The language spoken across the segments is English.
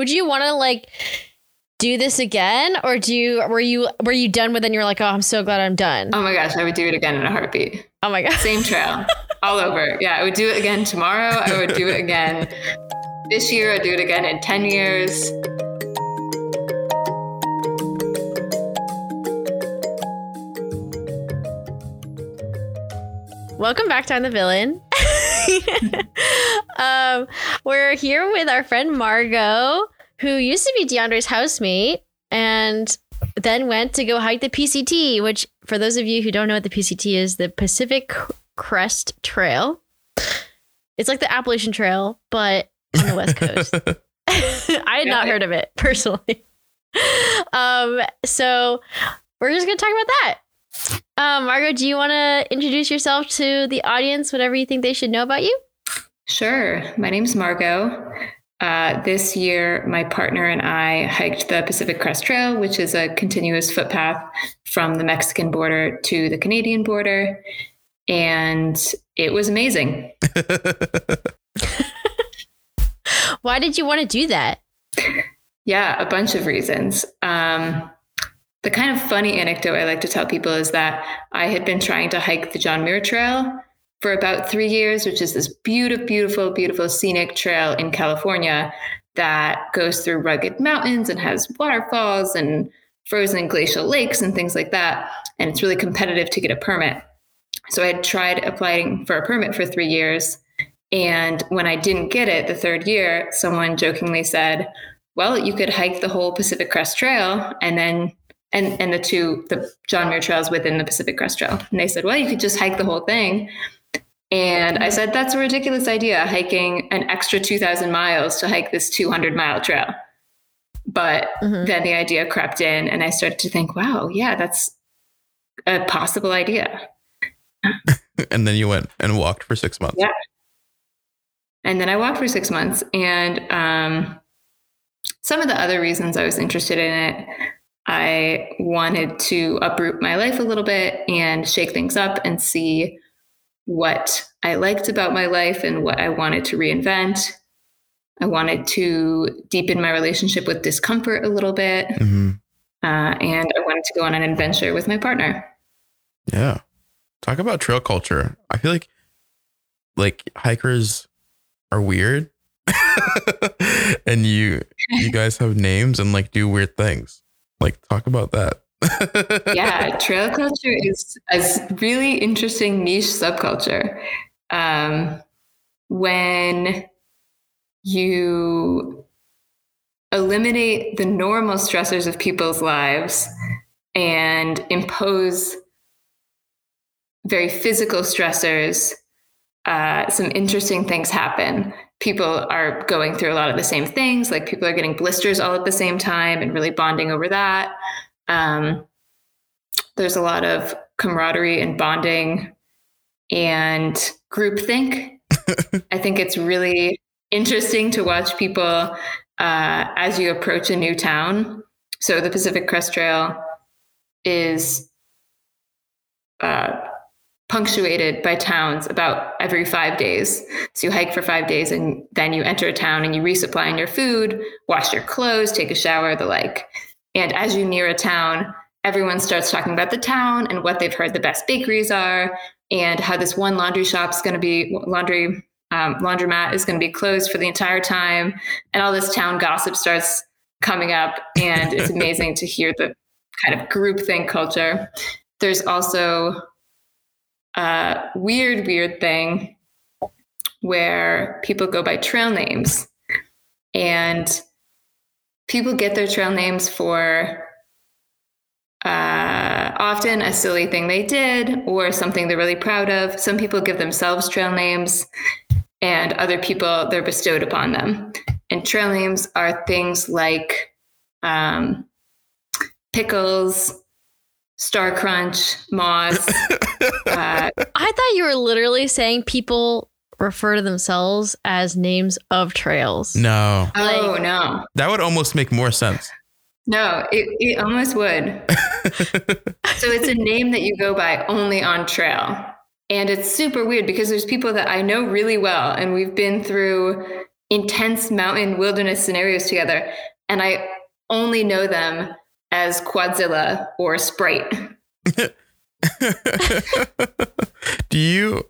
would you want to like do this again or do you were you were you done with it and you're like oh i'm so glad i'm done Oh my gosh, I would do it again in a heartbeat. oh my god Same trail, all over. Yeah, I would do it again tomorrow. I would do it again this year. I'd do it again in 10 years. welcome back to i'm the villain um we're here with our friend margot who used to be deandre's housemate and then went to go hike the pct which for those of you who don't know what the pct is the pacific crest trail it's like the appalachian trail but on the west coast I had not heard of it personally. um, so we're just gonna talk about that. Um, Margot, do you want to introduce yourself to the audience? Whatever you think they should know about you. Sure. My name's Margot. Uh, this year, my partner and I hiked the Pacific Crest Trail, which is a continuous footpath from the Mexican border to the Canadian border. And it was amazing. Why did you want to do that? Yeah, a bunch of reasons. Um, the kind of funny anecdote I like to tell people is that I had been trying to hike the John Muir Trail for about three years, which is this beautiful, beautiful, beautiful scenic trail in California that goes through rugged mountains and has waterfalls and frozen glacial lakes and things like that. And it's really competitive to get a permit. So I had tried applying for a permit for three years. And when I didn't get it the third year, someone jokingly said, well, you could hike the whole Pacific Crest Trail and then and and the two the John Muir trails within the Pacific Crest Trail. And they said, well, you could just hike the whole thing. And I said, that's a ridiculous idea, hiking an extra 2,000 miles to hike this 200 mile trail. But Mhm. then the idea crept in, and I started to think, wow, yeah, that's a possible idea. and then you went and walked for six months. Yeah. And then I walked for six months. And um, some of the other reasons I was interested in it, I wanted to uproot my life a little bit and shake things up and see what I liked about my life and what I wanted to reinvent. I wanted to deepen my relationship with discomfort a little bit. hmm Uh, and I wanted to go on an adventure with my partner. Yeah. Talk about trail culture. I feel like like hikers are weird. and you you guys have names and like do weird things. Like talk about that. yeah, trail culture is a really interesting niche subculture. Um, when you eliminate the normal stressors of people's lives and impose very physical stressors, uh, some interesting things happen. People are going through a lot of the same things, like people are getting blisters all at the same time and really bonding over that. Um, there's a lot of camaraderie and bonding and groupthink. I think it's really interesting to watch people uh, as you approach a new town. So the Pacific Crest Trail is uh, punctuated by towns about every five days. So you hike for five days and then you enter a town and you resupply on your food, wash your clothes, take a shower, the like. And as you near a town, everyone starts talking about the town and what they've heard the best bakeries are and how this one laundry shop's going to be laundry um, laundromat is going to be closed for the entire time and all this town gossip starts coming up and it's amazing to hear the kind of groupthink culture there's also a weird weird thing where people go by trail names and people get their trail names for uh, often a silly thing they did or something they're really proud of. Some people give themselves trail names, and other people they're bestowed upon them. And trail names are things like um, pickles, Star Crunch, Moss. uh, I thought you were literally saying people refer to themselves as names of trails. no. oh no, That would almost make more sense. no, it, it almost would. so it's a name that you go by only on trail. And it's super weird because there's people that I know really well and we've been through intense mountain wilderness scenarios together. And I only know them as Quadzilla or Sprite. Do you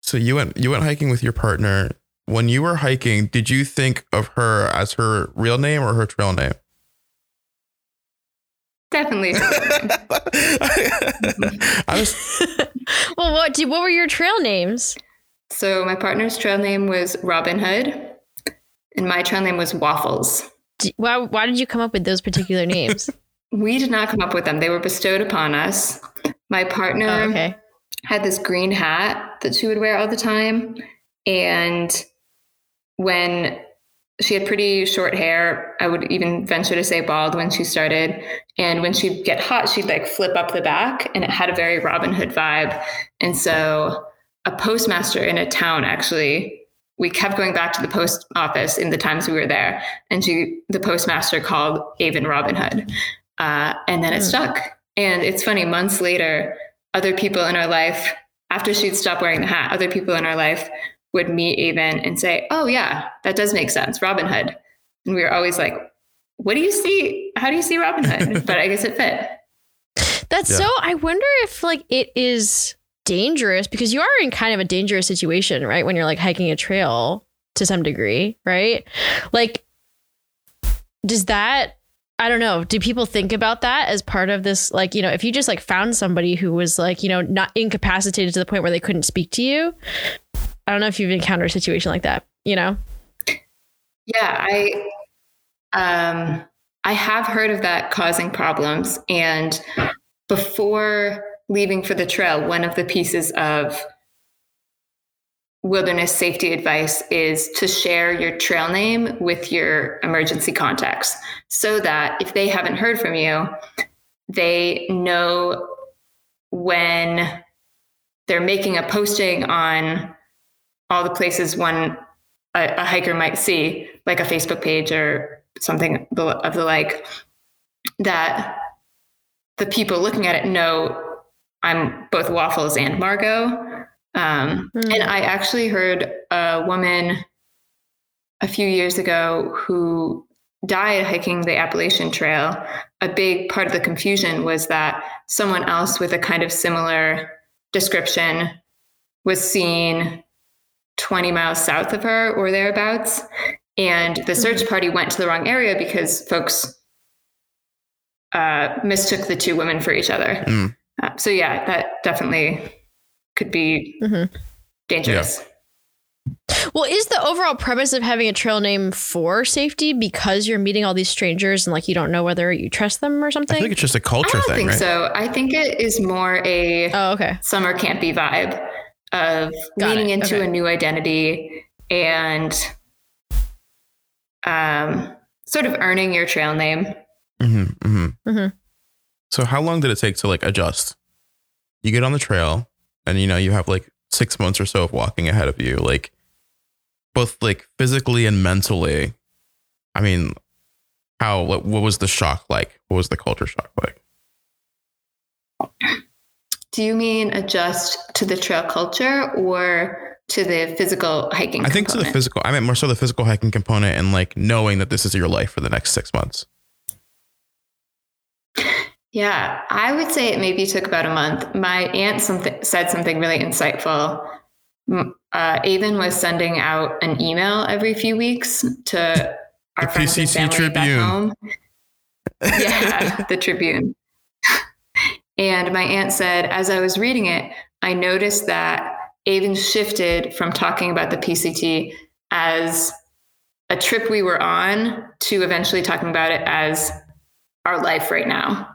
So you went you went hiking with your partner. When you were hiking, did you think of her as her real name or her trail name? Definitely. I was well, what do what were your trail names? so my partner's trail name was Robin Hood, and my trail name was Waffles. Why why did you come up with those particular names? We did not come up with them. They were bestowed upon us. My partner oh, okay. had this green hat that she would wear all the time. And when she had pretty short hair, I would even venture to say bald when she started. And when she'd get hot, she'd like flip up the back and it had a very Robin Hood vibe. And so a postmaster in a town actually we kept going back to the post office in the times we were there and she the postmaster called avon robin hood. Uh, and then it Hmm. stuck. And it's funny months later other people in our life after she'd stopped wearing the hat other people in our life would meet avon and say oh yeah that does make sense robin hood. And we were always like what do you see? How do you see robin hood? But i guess it fit. That's Yeah. so I wonder if like it is dangerous because you are in kind of a dangerous situation, right? When you're like hiking a trail to some degree, right? Like does that I don't know. Do people think about that as part of this? Like, you know, if you just like found somebody who was like, you know, not incapacitated to the point where they couldn't speak to you. I don't know if you've encountered a situation like that, you know? Yeah, I um I have heard of that causing problems and before leaving for the trail, one of the pieces of wilderness safety advice is to share your trail name with your emergency contacts so that if they haven't heard from you, they know when they're making a posting on all the places one a, a hiker might see, like a Facebook page or something of the like, that the people looking at it know I'm both Waffles and Margot. Um, Hmm. And I actually heard a woman a few years ago who died hiking the Appalachian Trail. A big part of the confusion was that someone else with a kind of similar description was seen 20 miles south of her or thereabouts. And the search party went to the wrong area because folks uh, mistook the two women for each other. Mm. Uh, so, yeah, that definitely could be Mhm. dangerous. Well, is the overall premise of having a trail name for safety because you're meeting all these strangers and like you don't know whether you trust them or something? I think it's just a culture don't thing, think right? so. I think it is more a oh, okay. summer campy vibe of Got leaning it. into Okay. a new identity and um, sort of earning your trail name. hmm hmm Mhm. So how long did it take to like adjust? You get on the trail and you know you have like six months or so of walking ahead of you, like both like physically and mentally. I mean, how what, what was the shock like? What was the culture shock like? Do you mean adjust to the trail culture or to the physical hiking? I think to the physical. I meant more so the physical hiking component and like knowing that this is your life for the next six months. Yeah, I would say it maybe took about a month. My aunt something said something really insightful. Uh, Avon was sending out an email every few weeks to our The friends and PCC back Tribune. home. Yeah, the Tribune. And my aunt said, as I was reading it, I noticed that Avon shifted from talking about the PCT as a trip we were on to eventually talking about it as our life right now.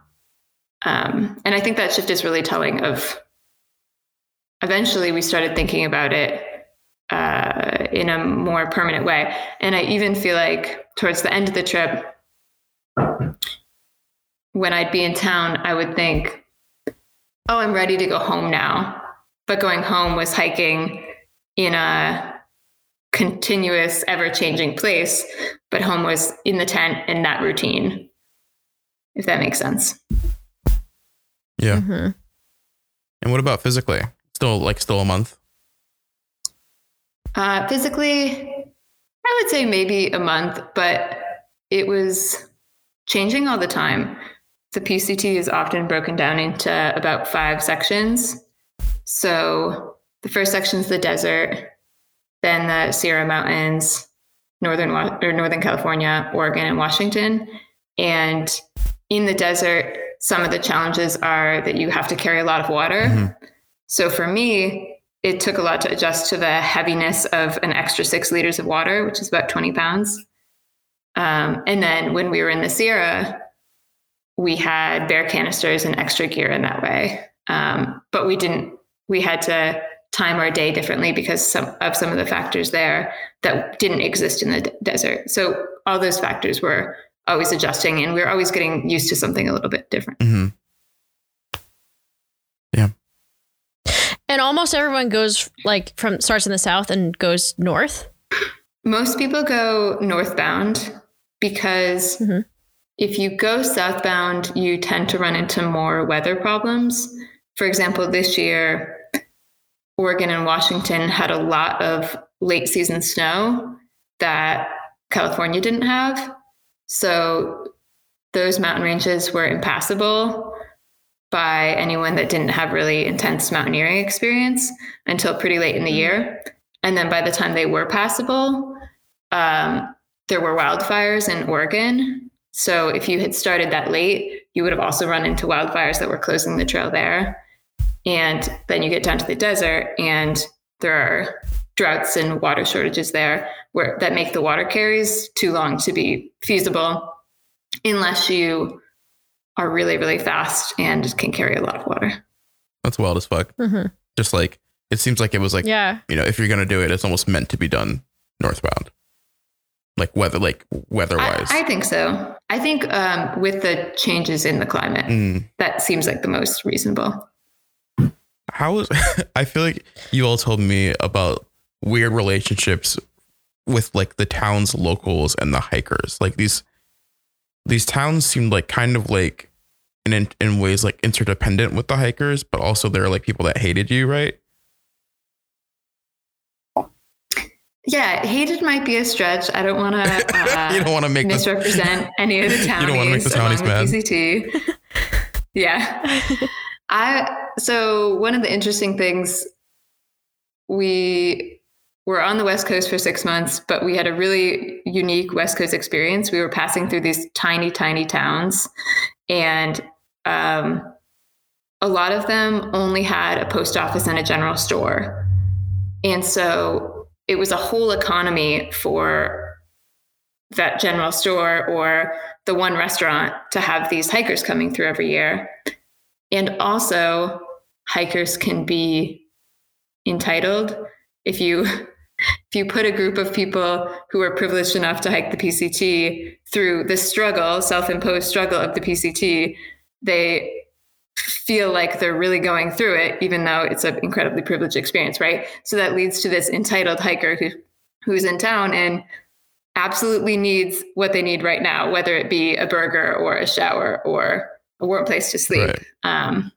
Um, and I think that shift is really telling of eventually we started thinking about it uh, in a more permanent way. And I even feel like towards the end of the trip, when I'd be in town, I would think, oh, I'm ready to go home now. But going home was hiking in a continuous, ever changing place. But home was in the tent in that routine, if that makes sense. Yeah. Mhm. And what about physically? Still like still a month. Uh, physically, I would say maybe a month, but it was changing all the time. The PCT is often broken down into about five sections. So the first section is the desert, then the Sierra Mountains, northern or northern California, Oregon, and Washington. And in the desert, some of the challenges are that you have to carry a lot of water. Mm-hmm. So for me, it took a lot to adjust to the heaviness of an extra six liters of water, which is about 20 pounds. Um, and then when we were in the Sierra, we had bear canisters and extra gear in that way. Um, but we didn't, we had to time our day differently because some, of some of the factors there that didn't exist in the d- desert. So all those factors were always adjusting and we are always getting used to something a little bit different. Mm-hmm. Yeah. And almost everyone goes like from starts in the south and goes north. Most people go northbound because mm-hmm. if you go southbound, you tend to run into more weather problems. For example, this year, Oregon and Washington had a lot of late season snow that California didn't have. So those mountain ranges were impassable by anyone that didn't have really intense mountaineering experience until pretty late in the year. And then by the time they were passable, um, there were wildfires in Oregon. So if you had started that late, you would have also run into wildfires that were closing the trail there. And then you get down to the desert and there are droughts and water shortages there where that make the water carries too long to be feasible unless you are really, really fast and can carry a lot of water. That's wild as fuck. Mm-hmm. Just like it seems like it was like, yeah, you know, if you're gonna do it, it's almost meant to be done northbound, like weather, like weather wise. I, I, think so. I think um, with the changes in the climate, mm. that seems like the most reasonable. How is I feel like you all told me about weird relationships with like the town's locals and the hikers. Like these these towns seemed like kind of like in in ways like interdependent with the hikers, but also there are like people that hated you, right? Yeah, hated might be a stretch. I don't want to. Uh, you don't want to make misrepresent any of the townies. You don't want to make the townies mad. PCT. yeah, I. So one of the interesting things we were on the West Coast for six months, but we had a really unique West Coast experience. We were passing through these tiny, tiny towns, and um, a lot of them only had a post office and a general store. And so it was a whole economy for that general store or the one restaurant to have these hikers coming through every year. And also, hikers can be entitled if you if you put a group of people who are privileged enough to hike the PCT through the struggle, self-imposed struggle of the PCT, they feel like they're really going through it, even though it's an incredibly privileged experience, right? So that leads to this entitled hiker who who's in town and absolutely needs what they need right now, whether it be a burger or a shower or a warm place to sleep. Right. Um,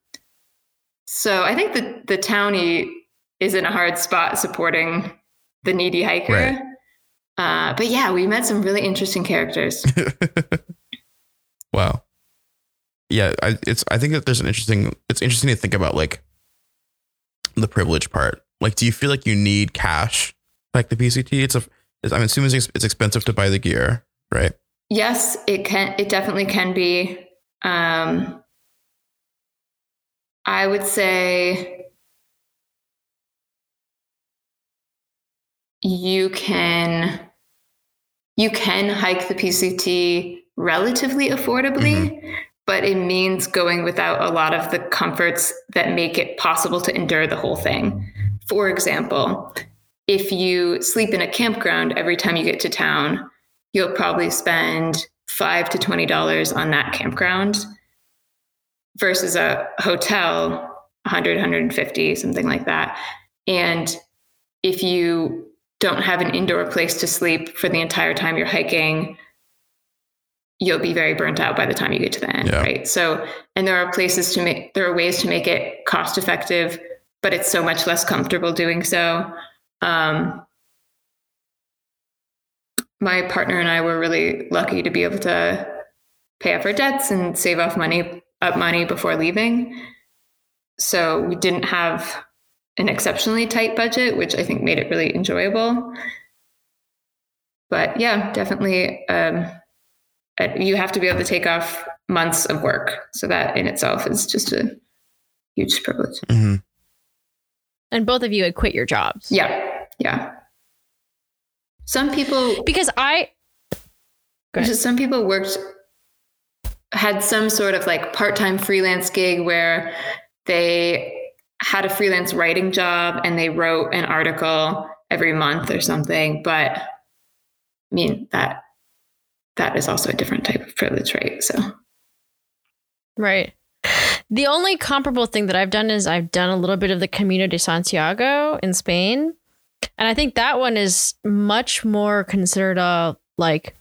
so I think the the townie is in a hard spot supporting the needy hiker. Right. Uh, but yeah, we met some really interesting characters. wow. Yeah, I, it's. I think that there's an interesting. It's interesting to think about like the privilege part. Like, do you feel like you need cash like the PCT? It's a. It's, I'm assuming it's, it's expensive to buy the gear, right? Yes, it can. It definitely can be. Um, I would say you can you can hike the PCT relatively affordably, mm-hmm. but it means going without a lot of the comforts that make it possible to endure the whole thing. For example, if you sleep in a campground every time you get to town, you'll probably spend five to twenty dollars on that campground versus a hotel 100 150 something like that and if you don't have an indoor place to sleep for the entire time you're hiking, you'll be very burnt out by the time you get to the end, yeah. right? So, and there are places to make, there are ways to make it cost effective, but it's so much less comfortable doing so. Um, my partner and I were really lucky to be able to pay off our debts and save off money up money before leaving. So we didn't have an exceptionally tight budget, which I think made it really enjoyable. But yeah, definitely, um, you have to be able to take off months of work. So that in itself is just a huge privilege. Mhm. And both of you had quit your jobs. Yeah, yeah. Some people Because I Go ahead. Just some people worked had some sort of like part-time freelance gig where they had a freelance writing job and they wrote an article every month or something but i mean that that is also a different type of privilege right so Right. The only comparable thing that I've done is I've done a little bit of the Camino de Santiago in Spain. And I think that one is much more considered a like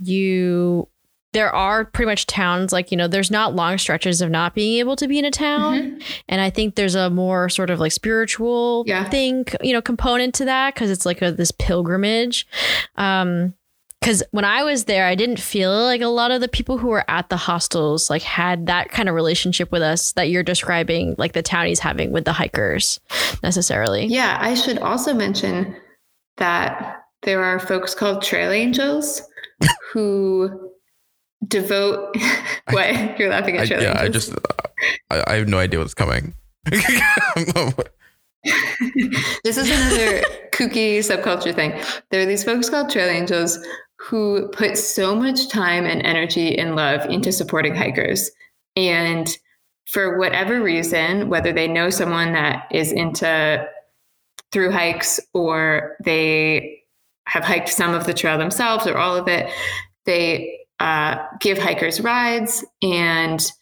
you there are pretty much towns like you know there's not long stretches of not being able to be in a town. And i think there's a more sort of like spiritual Yeah. thing you know component to that because it's like a, this pilgrimage. Um because when i was there i didn't feel like a lot of the people who were at the hostels like had that kind of relationship with us that you're describing like the townies having with the hikers necessarily. Yeah i should also mention that there are folks called trail angels who devote what you're laughing I, at trail yeah, I just I, I have no idea what's coming. this is another kooky subculture thing. There are these folks called trail angels who put so much time and energy and love into supporting hikers. And for whatever reason, whether they know someone that is into through hikes or they have hiked some of the trail themselves or all of it, they uh, give hikers rides and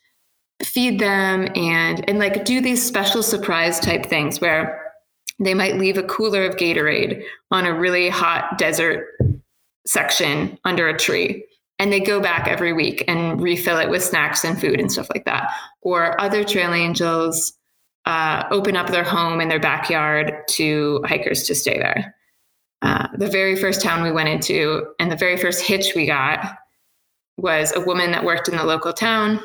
feed them and and like do these special surprise type things where they might leave a cooler of Gatorade on a really hot desert section under a tree. And they go back every week and refill it with snacks and food and stuff like that. Or other trail angels uh, open up their home in their backyard to hikers to stay there. Uh, the very first town we went into and the very first hitch we got was a woman that worked in the local town.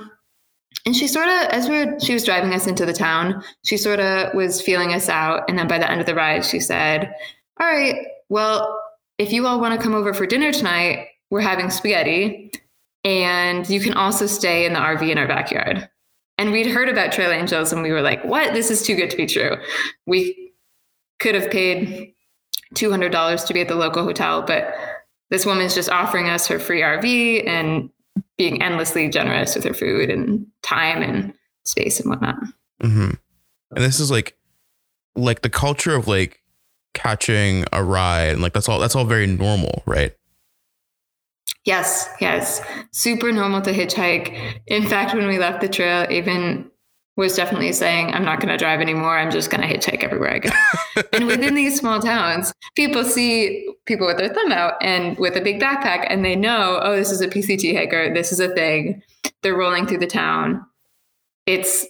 And she sort of as we were she was driving us into the town she sort of was feeling us out. And then by the end of the ride she said all right well if you all want to come over for dinner tonight we're having spaghetti and you can also stay in the rv in our backyard. And we'd heard about trail angels and we were like what? This is too good to be true. We could have paid $200 to be at the local hotel but this woman's just offering us her free rv and being endlessly generous with her food and time and space and whatnot. hmm And this is like, like the culture of like catching a ride, and like that's all. That's all very normal, right? Yes, yes. Super normal to hitchhike. In fact, when we left the trail, even was definitely saying, I'm not going to drive anymore. I'm just going to hitchhike everywhere I go. and within these small towns, people see people with their thumb out and with a big backpack, and they know, oh, this is a PCT hiker. This is a thing. They're rolling through the town. It's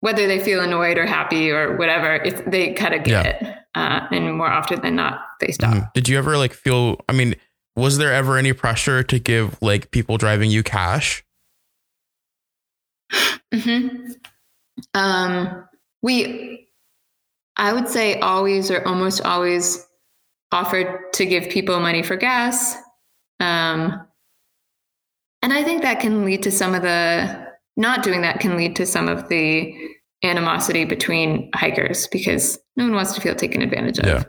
whether they feel annoyed or happy or whatever, it's, they kind of get Yeah. it. Uh, and more often than not, they stop. Mhm. Did you ever like feel? I mean, was there ever any pressure to give like people driving you cash? Hmm Um, we, I would say, always or almost always offered to give people money for gas. Um, and I think that can lead to some of the not doing that can lead to some of the animosity between hikers because no one wants to feel taken advantage of Yeah.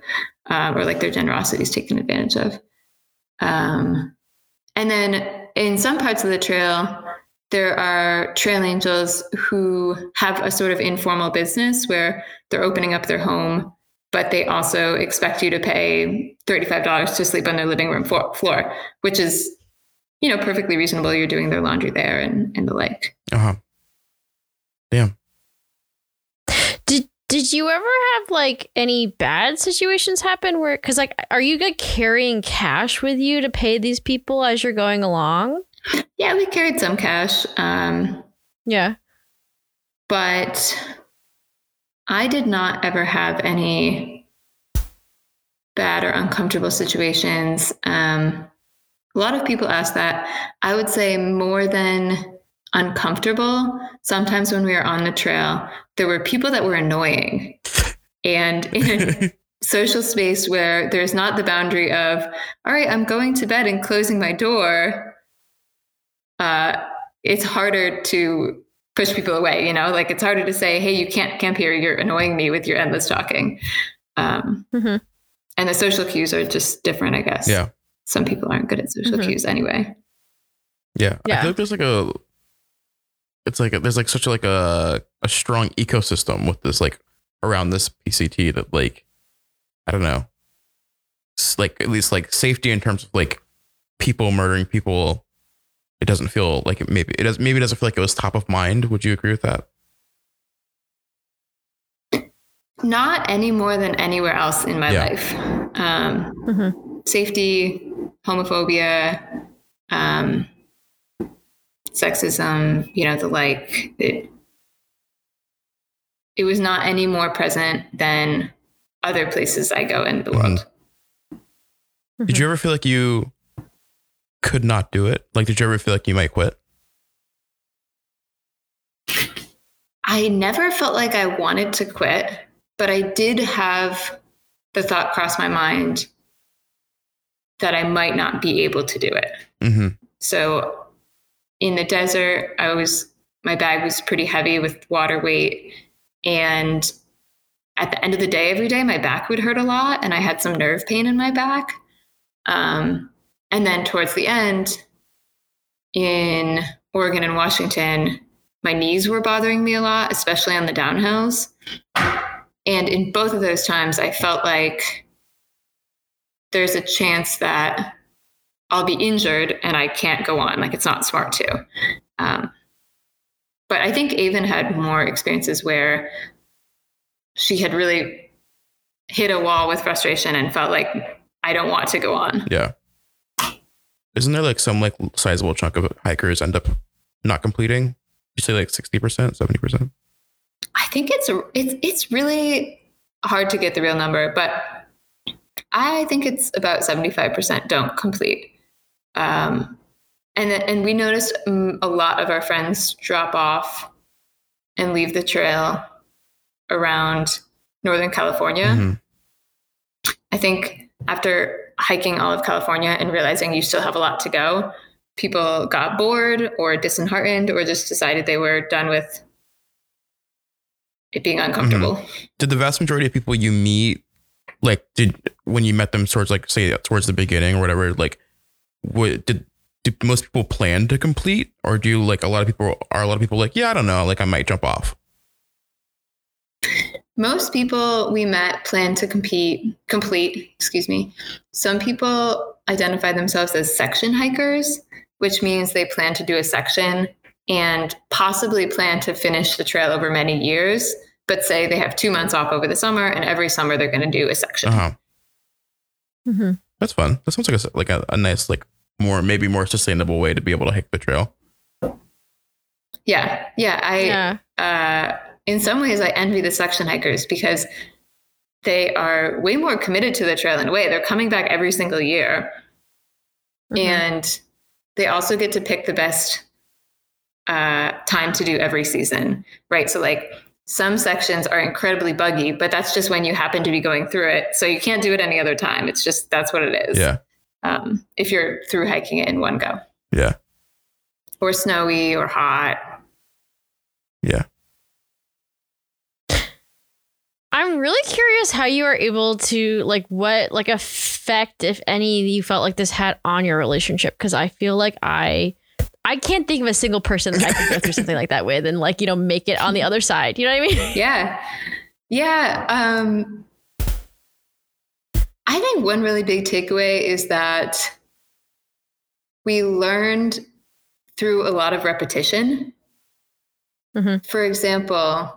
um, or like their generosity is taken advantage of. Um, and then in some parts of the trail, there are trail angels who have a sort of informal business where they're opening up their home, but they also expect you to pay $35 to sleep on their living room floor, floor which is, you know, perfectly reasonable. You're doing their laundry there and, and the like. Uh huh. Damn. Did did you ever have like any bad situations happen where cuz like are you like carrying cash with you to pay these people as you're going along? Yeah, we carried some cash. Um, Yeah. but I did not ever have any bad or uncomfortable situations. Um, a lot of people ask that. I would say more than uncomfortable. Sometimes when we were on the trail, there were people that were annoying. And in a social space where there's not the boundary of, all right, I'm going to bed and closing my door, uh, it's harder to push people away, you know, like it's harder to say, hey, you can't camp here. You're annoying me with your endless talking. Um, Mhm. And the social cues are just different, I guess. Yeah. Some people aren't good at social Mhm. cues anyway. Yeah. I Yeah. feel like there's like a it's like a, there's like such a, like a a strong ecosystem with this like around this PCT that like I don't know. Like at least like safety in terms of like people murdering people it doesn't feel like it maybe it does maybe it doesn't feel like it was top of mind. Would you agree with that? Not any more than anywhere else in my Yeah. life. Um, Mhm. safety, homophobia, um, sexism, you know, the like. It, it was not any more present than other places I go in the Mhm. world. Did you ever feel like you could not do it? Like did you ever feel like you might quit? I never felt like I wanted to quit, but I did have the thought cross my mind that I might not be able to do it. Mm-hmm. So in the desert, I was my bag was pretty heavy with water weight and at the end of the day every day my back would hurt a lot and I had some nerve pain in my back. Um, and then towards the end in Oregon and Washington, my knees were bothering me a lot, especially on the downhills. And in both of those times, I felt like there's a chance that I'll be injured and I can't go on. Like it's not smart to. Um, but I think Avon had more experiences where she had really hit a wall with frustration and felt like I don't want to go on. Yeah. Isn't there like some like sizable chunk of hikers end up not completing? You say like 60%, 70%? I think it's it's it's really hard to get the real number, but I think it's about seventy five percent don't complete. Um, and and we noticed um, a lot of our friends drop off and leave the trail around Northern California. Mhm. I think after hiking all of California and realizing you still have a lot to go, people got bored or disheartened or just decided they were done with it being uncomfortable. Mm-hmm. Did the vast majority of people you meet, like, did when you met them towards like say towards the beginning or whatever, like, what did most people plan to complete, or do you like a lot of people are a lot of people like, yeah, I don't know, like I might jump off. Most people we met plan to compete, complete, excuse me. Some people identify themselves as section hikers, which means they plan to do a section and possibly plan to finish the trail over many years, but say they have two months off over the summer and every summer they're going to do a section. Uh huh. hmm That's fun. That sounds like a like a, a nice like more maybe more sustainable way to be able to hike the trail. Yeah. Yeah. I, Yeah. uh, in some ways, I envy the section hikers because they are way more committed to the trail in a way. They're coming back every single year. Mhm. and they also get to pick the best uh, time to do every season, right? So, like, some sections are incredibly buggy, but that's just when you happen to be going through it. So you can't do it any other time. It's just that's what it is. Yeah. Um, if you're through hiking it in one go, Yeah. or snowy or hot. Yeah. I'm really curious how you are able to like what like effect, if any, you felt like this had on your relationship. Because I feel like I I can't think of a single person that I could go through something like that with and like you know make it on the other side. You know what I mean? Yeah. Yeah. Um, I think one really big takeaway is that we learned through a lot of repetition. Mhm. For example,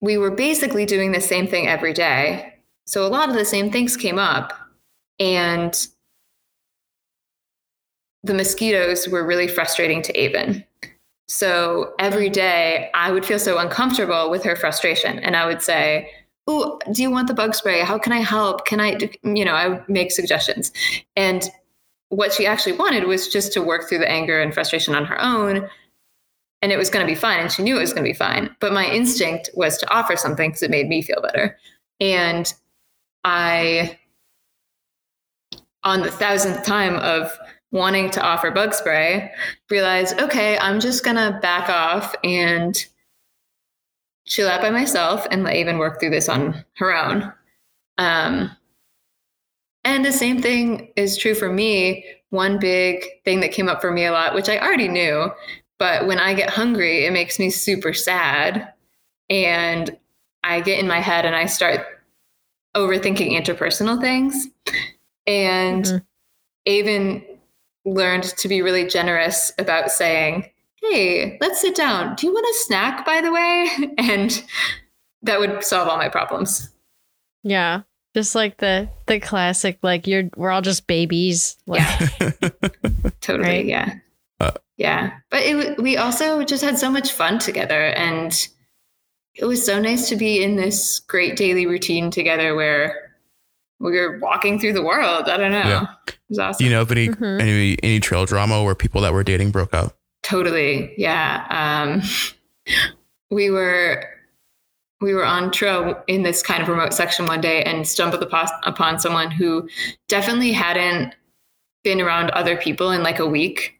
we were basically doing the same thing every day. So a lot of the same things came up. And the mosquitoes were really frustrating to Avon. So every day I would feel so uncomfortable with her frustration. And I would say, oh, do you want the bug spray? How can I help? Can I, you know, I would make suggestions. And what she actually wanted was just to work through the anger and frustration on her own. And it was going to be fine. And she knew it was going to be fine. But my instinct was to offer something because it made me feel better. And I, on the thousandth time of wanting to offer bug spray, realized, okay, I'm just going to back off and chill out by myself and let Aven work through this on her own. Um, and the same thing is true for me. One big thing that came up for me a lot, which I already knew, but when I get hungry, it makes me super sad. And I get in my head and I start overthinking interpersonal things. And mm-hmm. Aven learned to be really generous about saying, Hey, let's sit down. Do you want a snack, by the way? And that would solve all my problems. Yeah. Just like the the classic, like you're we're all just babies. Like, yeah. totally. Right? Yeah. Uh, yeah. But it we also just had so much fun together and it was so nice to be in this great daily routine together where we were walking through the world. I don't know. Yeah. It was awesome. Do you know if any mm-hmm. any any trail drama where people that were dating broke up? Totally. Yeah. Um, we were we were on trail in this kind of remote section one day and stumbled upon, upon someone who definitely hadn't been around other people in like a week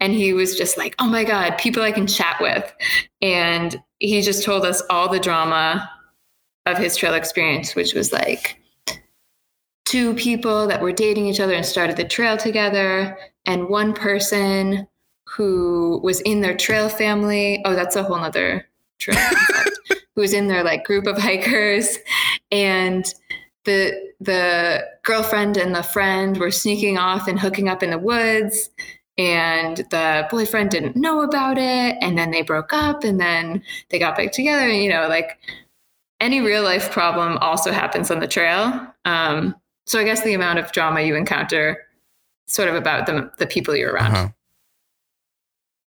and he was just like oh my god people i can chat with. And he just told us all the drama of his trail experience which was like two people that were dating each other and started the trail together and one person who was in their trail family. Oh that's a whole nother trail who was in their like group of hikers. And the the girlfriend and the friend were sneaking off and hooking up in the woods and the boyfriend didn't know about it and then they broke up and then they got back together and you know like any real life problem also happens on the trail um, so i guess the amount of drama you encounter sort of about the, the people you're around uh-huh.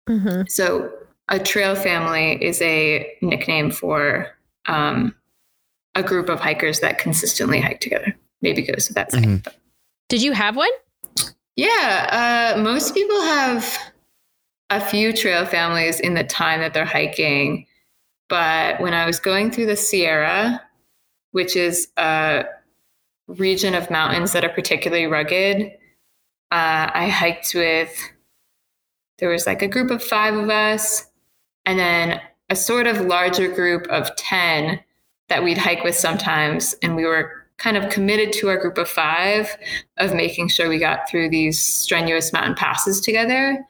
mm-hmm. so a trail family is a nickname for um, a group of hikers that consistently hike together. Maybe goes without saying. Mm-hmm. Did you have one? Yeah, uh, most people have a few trail families in the time that they're hiking. But when I was going through the Sierra, which is a region of mountains that are particularly rugged, uh, I hiked with, there was like a group of five of us and then a sort of larger group of 10 that we'd hike with sometimes. And we were kind of committed to our group of five of making sure we got through these strenuous mountain passes together.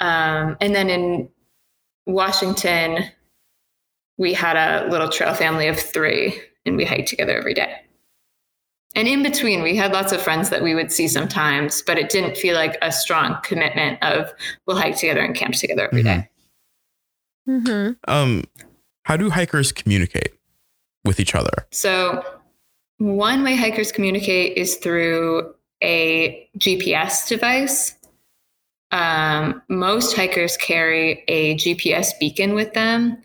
Um, and then in Washington, we had a little trail family of three and we hiked together every day. And in between, we had lots of friends that we would see sometimes, but it didn't feel like a strong commitment of we'll hike together and camp together every mm-hmm. day. Mm-hmm. Um, how do hikers communicate with each other? So, one way hikers communicate is through a GPS device. Um, most hikers carry a GPS beacon with them,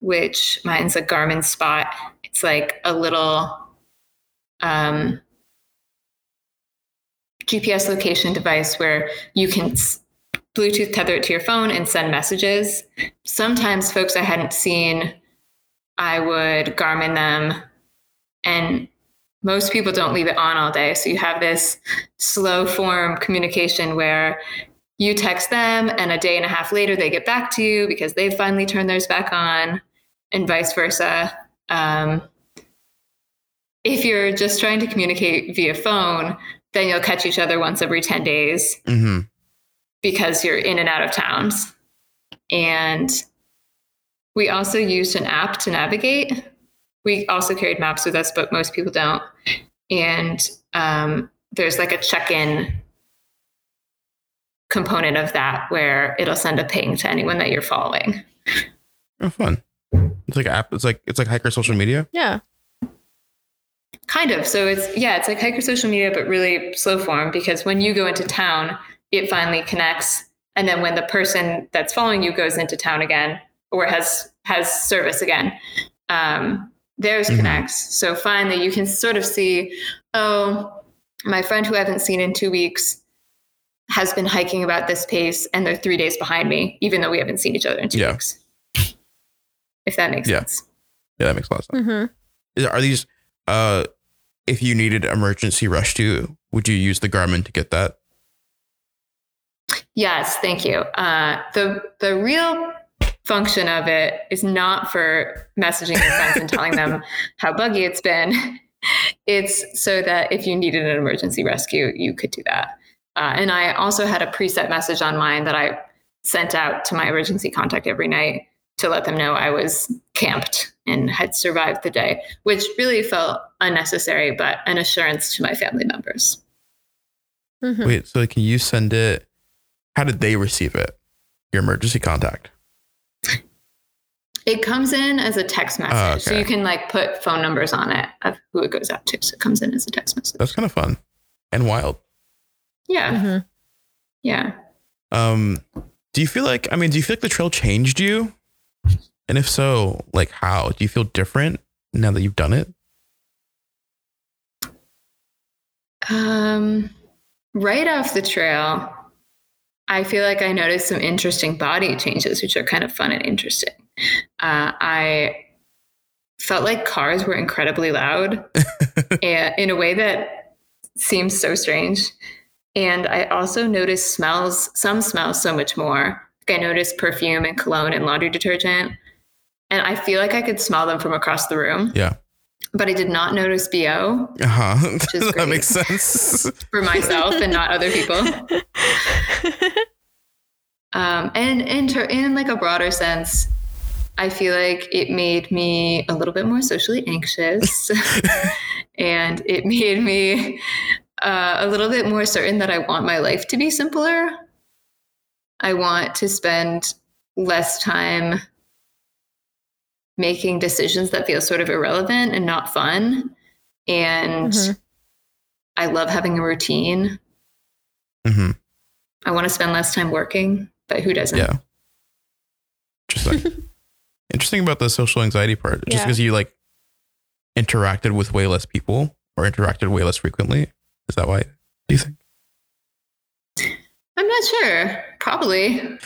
which mine's a Garmin Spot. It's like a little um, GPS location device where you can Bluetooth tether it to your phone and send messages. Sometimes folks I hadn't seen, I would Garmin them. And most people don't leave it on all day. So you have this slow form communication where you text them and a day and a half later they get back to you because they've finally turned theirs back on and vice versa. Um, if you're just trying to communicate via phone, then you'll catch each other once every 10 days. Mm-hmm because you're in and out of towns. And we also used an app to navigate. We also carried maps with us, but most people don't. And um, there's like a check in component of that where it'll send a ping to anyone that you're following. Oh, fun. It's like app. It's like it's like hiker social media. Yeah. Kind of. So it's yeah, it's like hiker social media, but really slow form because when you go into town, it finally connects. And then when the person that's following you goes into town again or has has service again, um, theirs Mhm. connects. So finally, you can sort of see, oh, my friend who I haven't seen in two weeks has been hiking about this pace, and they're three days behind me, even though we haven't seen each other in two Yeah. weeks. If that makes Yeah. sense. Yeah, that makes a lot of sense. Mm-hmm. Is- Are these uh if you needed emergency rush to, would you use the Garmin to get that? Yes, thank you. Uh, the the real function of it is not for messaging your friends and telling them how buggy it's been. It's so that if you needed an emergency rescue, you could do that. Uh, and I also had a preset message on mine that I sent out to my emergency contact every night to let them know I was camped and had survived the day, which really felt unnecessary, but an assurance to my family members. Mm-hmm. Wait, so can you send it? How did they receive it? Your emergency contact. It comes in as a text message. Oh, So you can like put phone numbers on it of who it goes out to. So it comes in as a text message. That's kind of fun and wild. Yeah. Mm-hmm. Yeah. Um, do you feel like? I mean, do you feel like the trail changed you? And if so, like how? Do you feel different now that you've done it? Um, right off the trail, I feel like I noticed some interesting body changes, which are kind of fun and interesting. Uh, I felt like cars were incredibly loud and in a way that seems so strange. And I also noticed smells, some smells so much more. Like I noticed perfume and cologne and laundry detergent. And I feel like I could smell them from across the room. Yeah. But I did not notice BO Uh huh. is that makes sense. for myself and not other people. Um, and in, ter- in like a broader sense, I feel like it made me a little bit more socially anxious, and it made me uh, a little bit more certain that I want my life to be simpler. I want to spend less time making decisions that feel sort of irrelevant and not fun. And Mhm. I love having a routine. hmm I want to spend less time working, but who doesn't? Yeah. Interesting. Interesting about the social anxiety part. Just because you like interacted with way less people or interacted way less frequently. Is that why? Do you think? I'm not sure. Probably.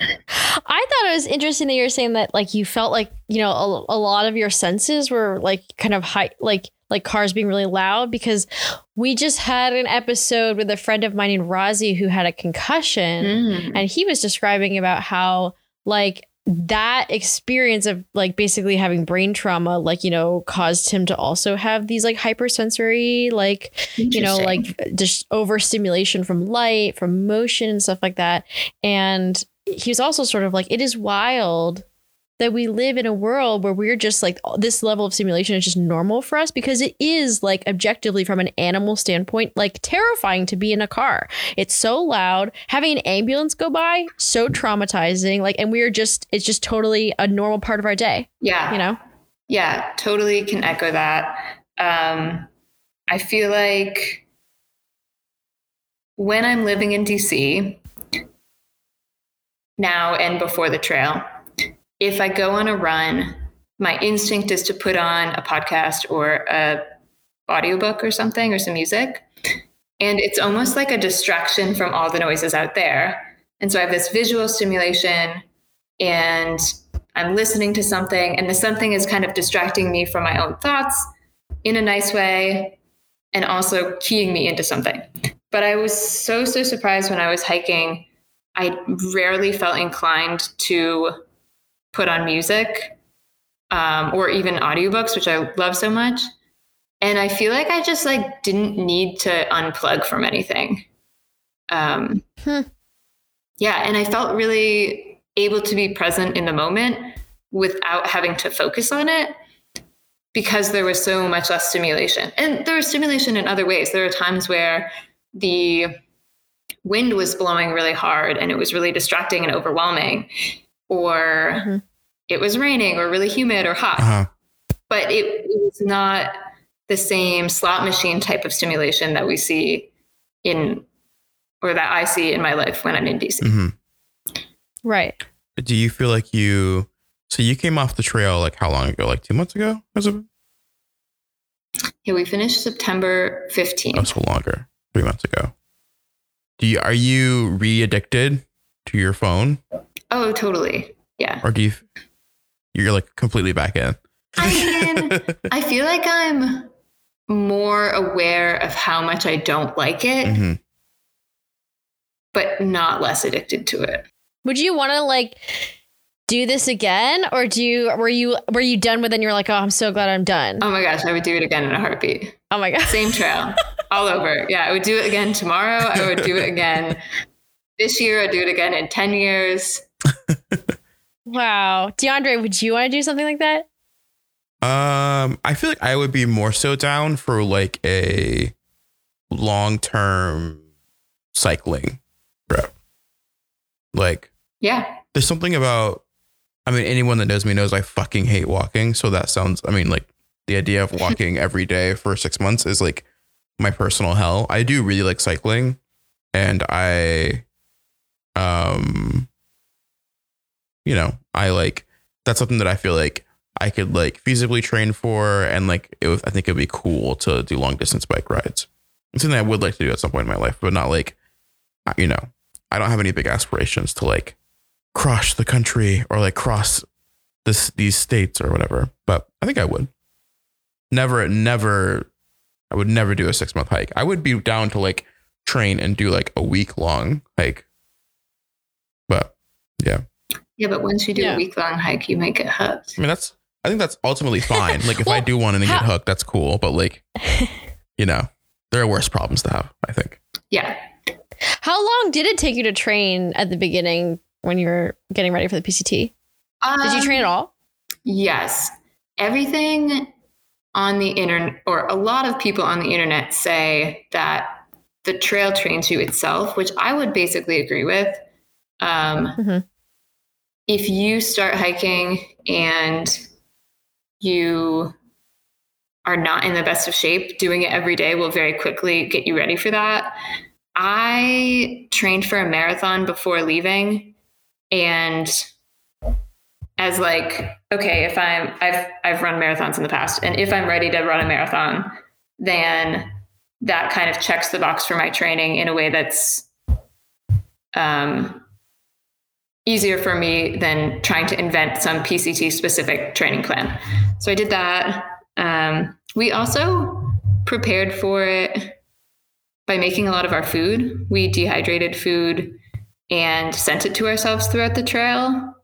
I thought it was interesting that you were saying that like you felt like you know a, a lot of your senses were like kind of high like like cars being really loud because we just had an episode with a friend of mine named Rozzy who had a concussion Mm. and he was describing about how like that experience of like basically having brain trauma like you know caused him to also have these like hypersensory like you know like just overstimulation from light from motion and stuff like that and he was also sort of like it is wild that we live in a world where we're just like this level of simulation is just normal for us because it is like objectively from an animal standpoint like terrifying to be in a car. It's so loud. Having an ambulance go by so traumatizing. Like and we're just it's just totally a normal part of our day. Yeah. you know? Yeah, totally can echo that. Um, I feel like when I'm living in DC now and before the trail, if I go on a run, my instinct is to put on a podcast or a audiobook or something or some music. And it's almost like a distraction from all the noises out there. And so I have this visual stimulation and I'm listening to something, and the something is kind of distracting me from my own thoughts in a nice way and also keying me into something. But I was so, so surprised when I was hiking. I rarely felt inclined to put on music um, or even audiobooks, which I love so much. And I feel like I just like didn't need to unplug from anything. Um, Hmm. Yeah, and I felt really able to be present in the moment without having to focus on it because there was so much less stimulation. And there was stimulation in other ways. There are times where the wind was blowing really hard and it was really distracting and overwhelming, or Mhm. it was raining or really humid or hot. Uh huh. But it, it was not the same slot machine type of stimulation that we see in, or that I see in my life when I'm in DC. Mm-hmm. right do you feel like you so you came off the trail like how long ago? Like two months ago? Was it? Yeah, we finished September 15th. Oh, so longer. Three months ago. Do you are you re-addicted to your phone? Oh, totally. Yeah. Or do you you're like completely back in? I mean, I feel like I'm more aware of how much I don't like it, Mhm. but not less addicted to it. Would you want to like do this again, or do you were you were you done with it? and you're like, oh, I'm so glad I'm done. Oh my gosh, I would do it again in a heartbeat. oh my god. Same trail, all over. Yeah, I would do it again tomorrow. I would do it again this year. I'd do it again in 10 years. Wow, DeAndre, would you want to do something like that? Um, I feel like I would be more so down for like a long term cycling trip. Like, Yeah. there's something about, I mean, anyone that knows me knows I fucking hate walking. So that sounds, I mean, like the idea of walking every day for six months is like my personal hell. I do really like cycling and I, um, you know, I like, that's something that I feel like I could like feasibly train for. And like, it I think it'd be cool to do long distance bike rides. It's something I would like to do at some point in my life, but not like, you know, I don't have any big aspirations to like cross the country or like cross this these states or whatever. But I think I would. Never, never. I would never do a six month hike. I would be down to like train and do like a week long hike. But yeah, Yeah, but once you do Yeah. a week long hike, you might get hooked. I mean that's. I think that's ultimately fine. Like if I do one and then get hooked, that's cool. But like, you know, there are worse problems to have. I think. Yeah. How long did it take you to train at the beginning when you were getting ready for the PCT? Did you Um, train at all? Yes. Everything on the internet, or a lot of people on the internet say that the trail trains you itself, which I would basically agree with. Um, Mhm. If you start hiking and you are not in the best of shape, doing it every day will very quickly get you ready for that. I trained for a marathon before leaving and as like okay if i'm i've i've run marathons in the past and if i'm ready to run a marathon then that kind of checks the box for my training in a way that's um, easier for me than trying to invent some pct specific training plan. So i did that. Um, we also prepared for it by making a lot of our food. We dehydrated food and sent it to ourselves throughout the trail.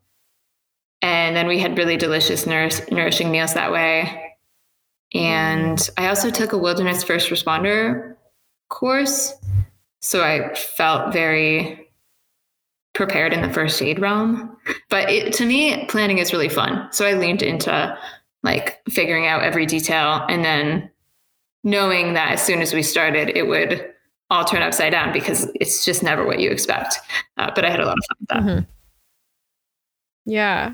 And then we had really delicious nourish- nourishing meals that way. And i also took a wilderness first responder course. So i felt very prepared in the first aid realm but it, to me planning is really fun so i leaned into like figuring out every detail and then knowing that as soon as we started it would all turn upside down because it's just never what you expect uh, but i had a lot of fun with that Mhm. Yeah.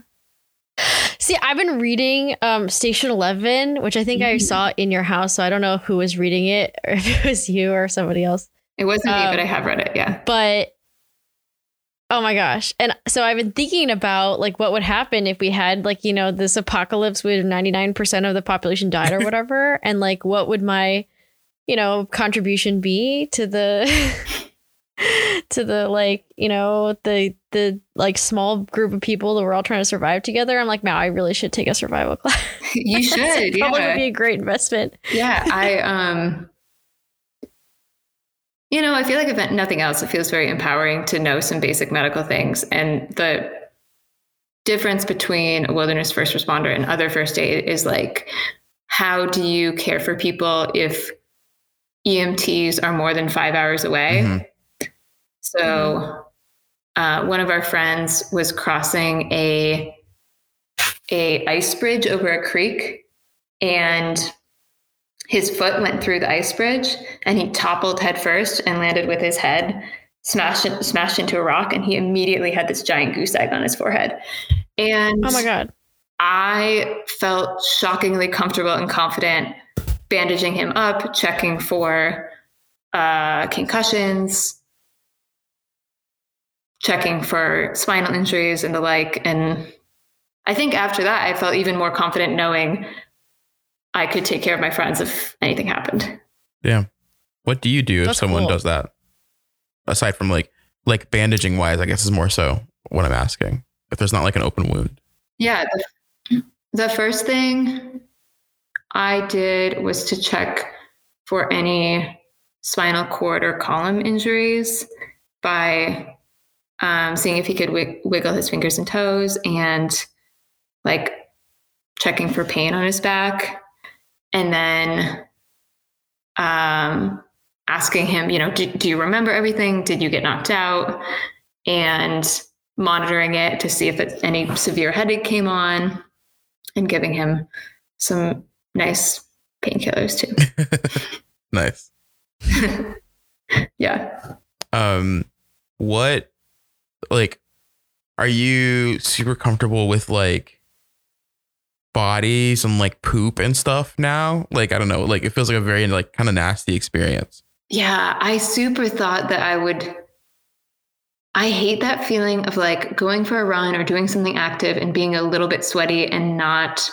See, I've been reading um, Station Eleven, which I think I Mhm. saw in your house. So I don't know who was reading it, or if it was you or somebody else. it wasn't me Um, but i have read it yeah But oh my gosh! And so I've been thinking about like what would happen if we had like you know this apocalypse where ninety nine percent of the population died or whatever, and like what would my you know contribution be to the to the like you know the the like small group of people that we're all trying to survive together. I'm like, now I really should take a survival class. you should it probably yeah would be a great investment. yeah i um you know i feel like if nothing else it feels very empowering to know some basic medical things and the difference between a wilderness first responder and other first aid is like how do you care for people if emts are more than five hours away Mhm. so uh, one of our friends was crossing a a ice bridge over a creek and his foot went through the ice bridge and he toppled headfirst and landed with his head smashed smashed into a rock and he immediately had this giant goose egg on his forehead and Oh my god. I felt shockingly comfortable and confident bandaging him up, checking for uh, concussions, checking for spinal injuries and the like. And I think after that, I felt even more confident knowing I could take care of my friends if anything happened. Yeah. What do you do if someone cool. does that? Aside from like like bandaging wise, I guess is more so what I'm asking. If there's not like an open wound. Yeah. The, the first thing I did was to check for any spinal cord or column injuries by um, seeing if he could wig- wiggle his fingers and toes and like checking for pain on his back. And then um, asking him, you know, do, do you remember everything? Did you get knocked out? And monitoring it to see if it, any severe headache came on and giving him some nice painkillers too. nice. yeah. Um what like are you super comfortable with like bodies and like poop and stuff now? Like I don't know, like it feels like a very like kind of nasty experience. Yeah. I super thought that I would. I hate that feeling of like going for a run or doing something active and being a little bit sweaty and not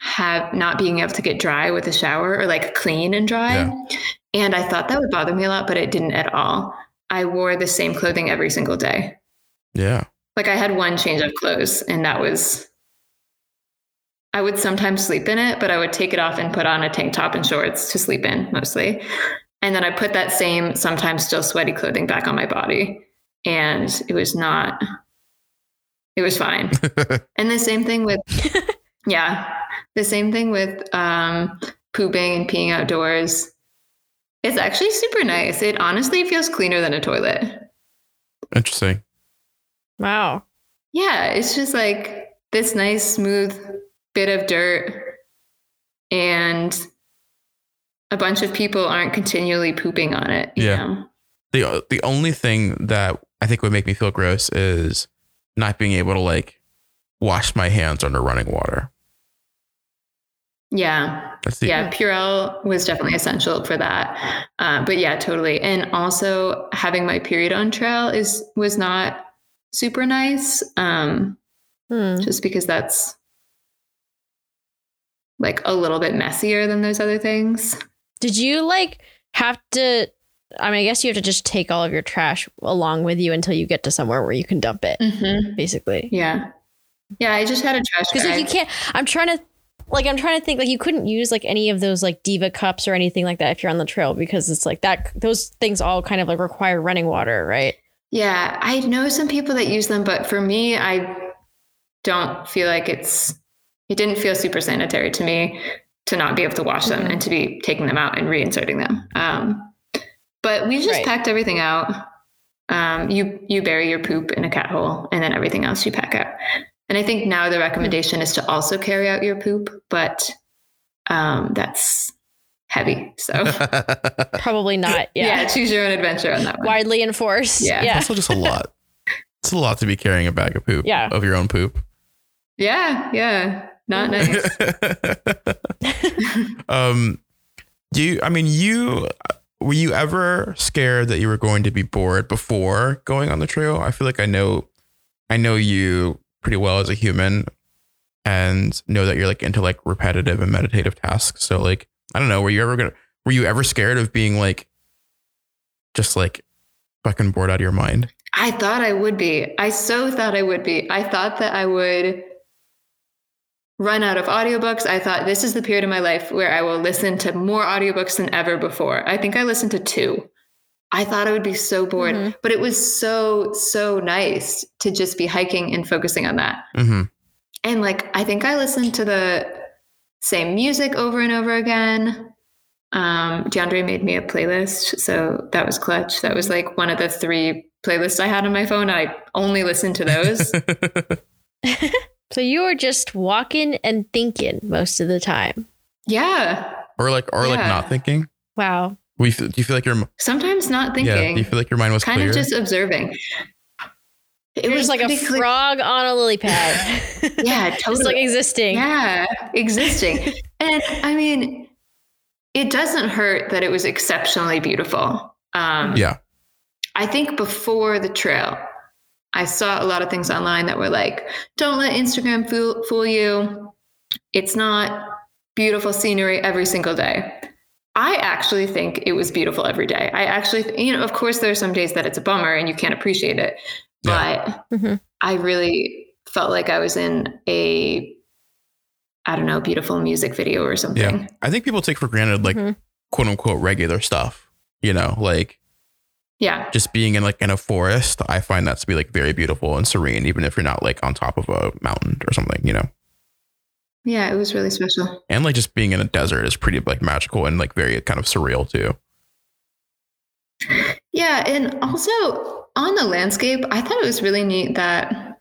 have not being able to get dry with a shower or like clean and dry. Yeah. And I thought that would bother me a lot, but it didn't at all. I wore the same clothing every single day. Yeah. Like I had one change of clothes and that was I would sometimes sleep in it, but I would take it off and put on a tank top and shorts to sleep in mostly. And then I put that same sometimes still sweaty clothing back on my body and it was not it was fine. and the same thing with yeah, the same thing with um pooping and peeing outdoors. It's actually super nice. It honestly feels cleaner than a toilet. Interesting. Wow. Yeah, it's just like this nice, smooth bit of dirt, and a bunch of people aren't continually pooping on it. You Yeah. Know? The the only thing that I think would make me feel gross is not being able to like wash my hands under running water. Yeah. That's the Yeah. Purell was definitely essential for that. Uh, but yeah, totally. And also having my period on trail is was not super nice. Um, Hmm. just because that's like a little bit messier than those other things. Did you like have to? I mean, I guess you have to just take all of your trash along with you until you get to somewhere where you can dump it, Mm-hmm. basically. Yeah. Yeah, I just had a trash Because like you can't. I'm trying to. Like I'm trying to think like you couldn't use like any of those like diva cups or anything like that if you're on the trail because it's like that those things all kind of like require running water, right? Yeah, I know some people that use them, but for me, I don't feel like it's. It didn't feel super sanitary to me to not be able to wash them Mhm. and to be taking them out and reinserting them. Um, but we just Right. packed everything out. Um, you you bury your poop in a cat hole, and then everything else you pack out. And I think now the recommendation is to also carry out your poop, but um, that's heavy. So Probably not. yeah. Yeah. choose your own adventure on that one. Widely enforced. Yeah. Yeah. also just a lot. It's a lot to be carrying a bag of poop. Yeah. Of your own poop. Yeah, yeah, not nice. um do you I mean you were you ever scared that you were going to be bored before going on the trail? I feel like I know I know you pretty well as a human and know that you're like into like repetitive and meditative tasks. So like I don't know, were you ever gonna were you ever scared of being like just like fucking bored out of your mind? I thought I would be. I so thought I would be. I thought that I would run out of audiobooks. I thought this is the period of my life where I will listen to more audiobooks than ever before. I think I listened to two. I thought I would be so bored, Mhm. but it was so, so nice to just be hiking and focusing on that. Mm-hmm. And like, I think I listened to the same music over and over again. Um, DeAndre made me a playlist. So that was clutch. That was like one of the three playlists I had on my phone. I only listened to those. So you were just walking and thinking most of the time. yeah. or like or like not thinking? Wow. We feel, do you feel like you're Sometimes not yeah, thinking, do you feel like your mind was kind clear? of just observing. It You're was like a clear- frog on a lily pad. Yeah, just totally. like existing. Yeah, existing. and I mean, it doesn't hurt that it was exceptionally beautiful. Um, yeah. I think before the trail, I saw a lot of things online that were like, don't let Instagram fool, fool you. It's not beautiful scenery every single day. I actually think it was beautiful every day. I actually, you know, of course, there are some days that it's a bummer and you can't appreciate it, Yeah. but Mhm. I really felt like I was in a, I don't know, beautiful music video or something. Yeah. I think people take for granted like Mhm. quote unquote regular stuff. You know, like Yeah. just being in like in a forest. I find that to be like very beautiful and serene, even if you're not like on top of a mountain or something. You know, Yeah. It was really special. and like just being in a desert is pretty like magical and like very kind of surreal too. Yeah. And also on the landscape, I thought it was really neat that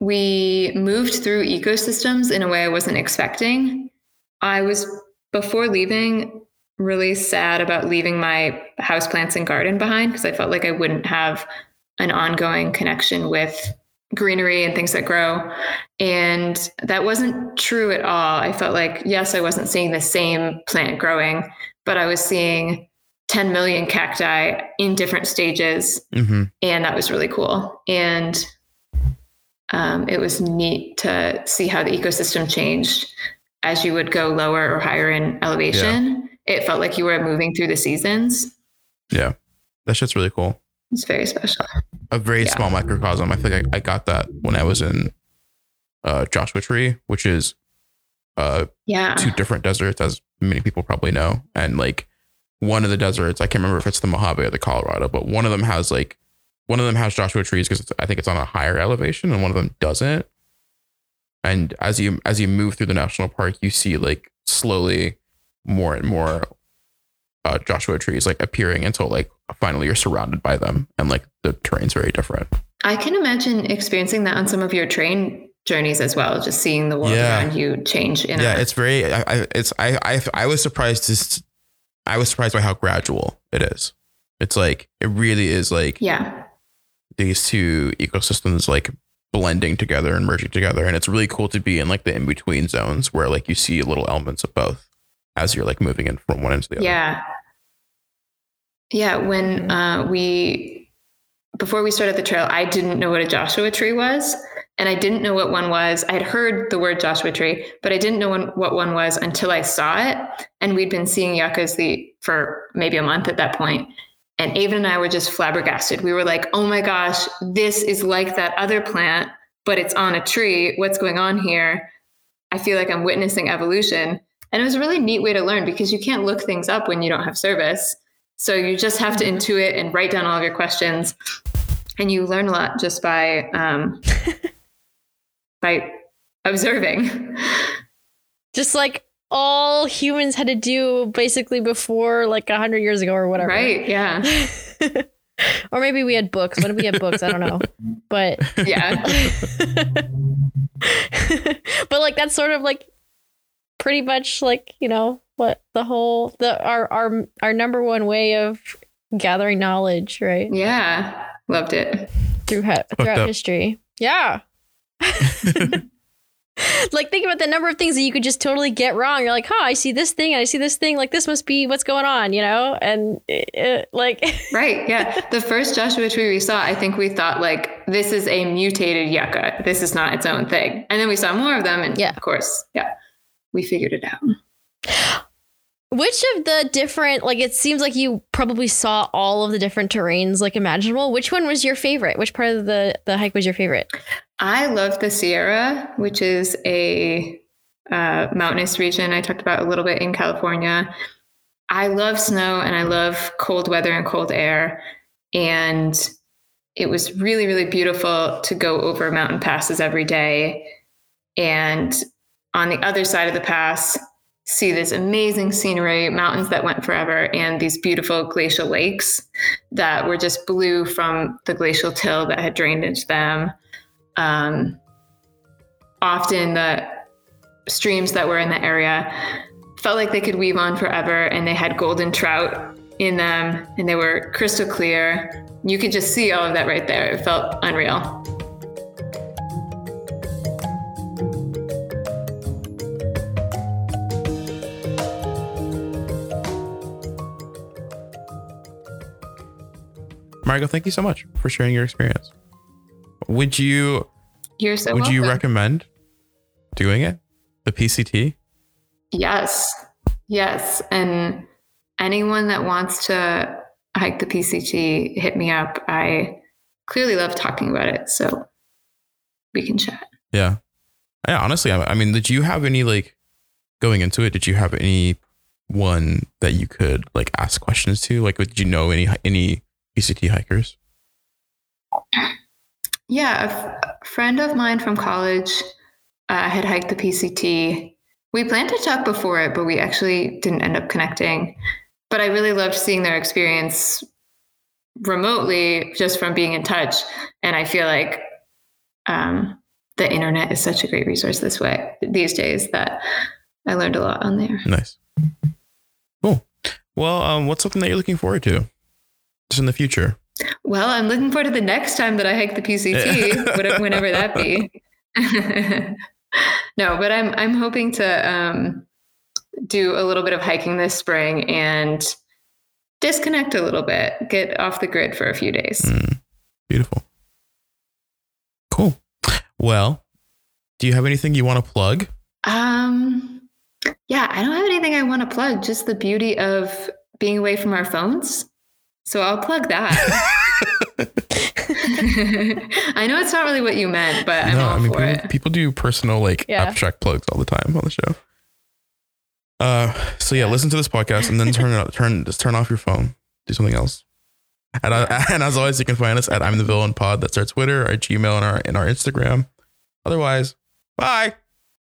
we moved through ecosystems in a way I wasn't expecting. I was, before leaving, really sad about leaving my houseplants and garden behind because I felt like I wouldn't have an ongoing connection with greenery and things that grow. And that wasn't true at all. I felt like, yes, I wasn't seeing the same plant growing, but I was seeing 10 million cacti in different stages. hmm And that was really cool. And um, it was neat to see how the ecosystem changed as you would go lower or higher in elevation. It felt like you were moving through the seasons. Yeah, that shit's really cool. It's very special. A very Yeah. small microcosm. I think I, I got that when I was in uh, Joshua Tree, which is uh, Yeah. two different deserts, as many people probably know. And like one of the deserts, I can't remember if it's the Mojave or the Colorado, but one of them has like one of them has Joshua trees because I think it's on a higher elevation, and one of them doesn't. And as you as you move through the national park, you see like slowly more and more uh, Joshua trees like appearing until like finally you're surrounded by them, and like the terrain's very different. I can imagine experiencing that on some of your train journeys as well, just seeing the world Yeah. around you change in yeah, a, it's very. I, I it's I, I I was surprised to. I was surprised by how gradual it is. It's like it really is like yeah. these two ecosystems like blending together and merging together, and it's really cool to be in like the in between zones where like you see little elements of both as you're like moving in from one end to the other. Yeah. Yeah. When uh, we, before we started the trail, I didn't know what a Joshua tree was. And I didn't know what one was. I had heard the word Joshua tree, but I didn't know one, what one was until I saw it. And we'd been seeing yuccas the, for maybe a month at that point. And Ava and I were just flabbergasted. We were like, oh my gosh, this is like that other plant, but it's on a tree. What's going on here? I feel like I'm witnessing evolution. And it was a really neat way to learn because you can't look things up when you don't have service. So you just have to intuit and write down all of your questions. And you learn a lot just by um, by observing. Just like all humans had to do basically before like a hundred years ago or whatever. Right? Yeah. or maybe we had books. When did we have books? I don't know. But Yeah. but like that's sort of like pretty much like you know what the whole the our our our number one way of gathering knowledge right Yeah. Loved it. through ha- throughout up. history yeah like think about the number of things that you could just totally get wrong you're like huh i see this thing and i see this thing like this must be what's going on you know and it, it- like Right. Yeah. The first Joshua tree we saw, I think we thought like this is a mutated yucca. This is not its own thing. And then we saw more of them, and Yeah. of course, yeah, we figured it out. Which of the different, like, it seems like you probably saw all of the different terrains, like, imaginable. Which one was your favorite? Which part of the, the hike was your favorite? I love the Sierra, which is a uh, mountainous region I talked about a little bit in California. I love snow and I love cold weather and cold air. And it was really, really beautiful to go over mountain passes every day. And on the other side of the pass, see this amazing scenery, mountains that went forever, and these beautiful glacial lakes that were just blue from the glacial till that had drained into them. Um, often the streams that were in the area felt like they could weave on forever and they had golden trout in them and they were crystal clear. You could just see all of that right there. It felt unreal Margo, thank you so much for sharing your experience. Would you You're so would you recommend doing it? The PCT? Yes. Yes. And anyone that wants to hike the PCT, hit me up. I clearly love talking about it. So we can chat. Yeah. Yeah, honestly, I, I mean, did you have any like going into it? Did you have any one that you could like ask questions to? Like, did you know any any PCT hikers? Yeah. A, f- a friend of mine from college uh, had hiked the PCT. We planned to talk before it, but we actually didn't end up connecting. But I really loved seeing their experience remotely just from being in touch. And I feel like um, the internet is such a great resource this way these days that I learned a lot on there. Nice. Cool. Well, um, what's something that you're looking forward to just in the future? Well, I'm looking forward to the next time that I hike the PCT, whatever, whenever that be. no, but I'm I'm hoping to um, do a little bit of hiking this spring and disconnect a little bit, get off the grid for a few days. Mm, beautiful. Cool. Well, do you have anything you want to plug? Um, yeah, I don't have anything I want to plug. Just the beauty of being away from our phones. So I'll plug that. I know it's not really what you meant, but I'm no, all I mean for people, it. people do personal like Yeah. abstract plugs all the time on the show. Uh, so yeah, listen to this podcast and then turn it up, turn just turn off your phone. Do something else. And, I, and as always, you can find us at I'm the Villain Pod. That's our Twitter, our Gmail, and our and our Instagram. Otherwise, bye.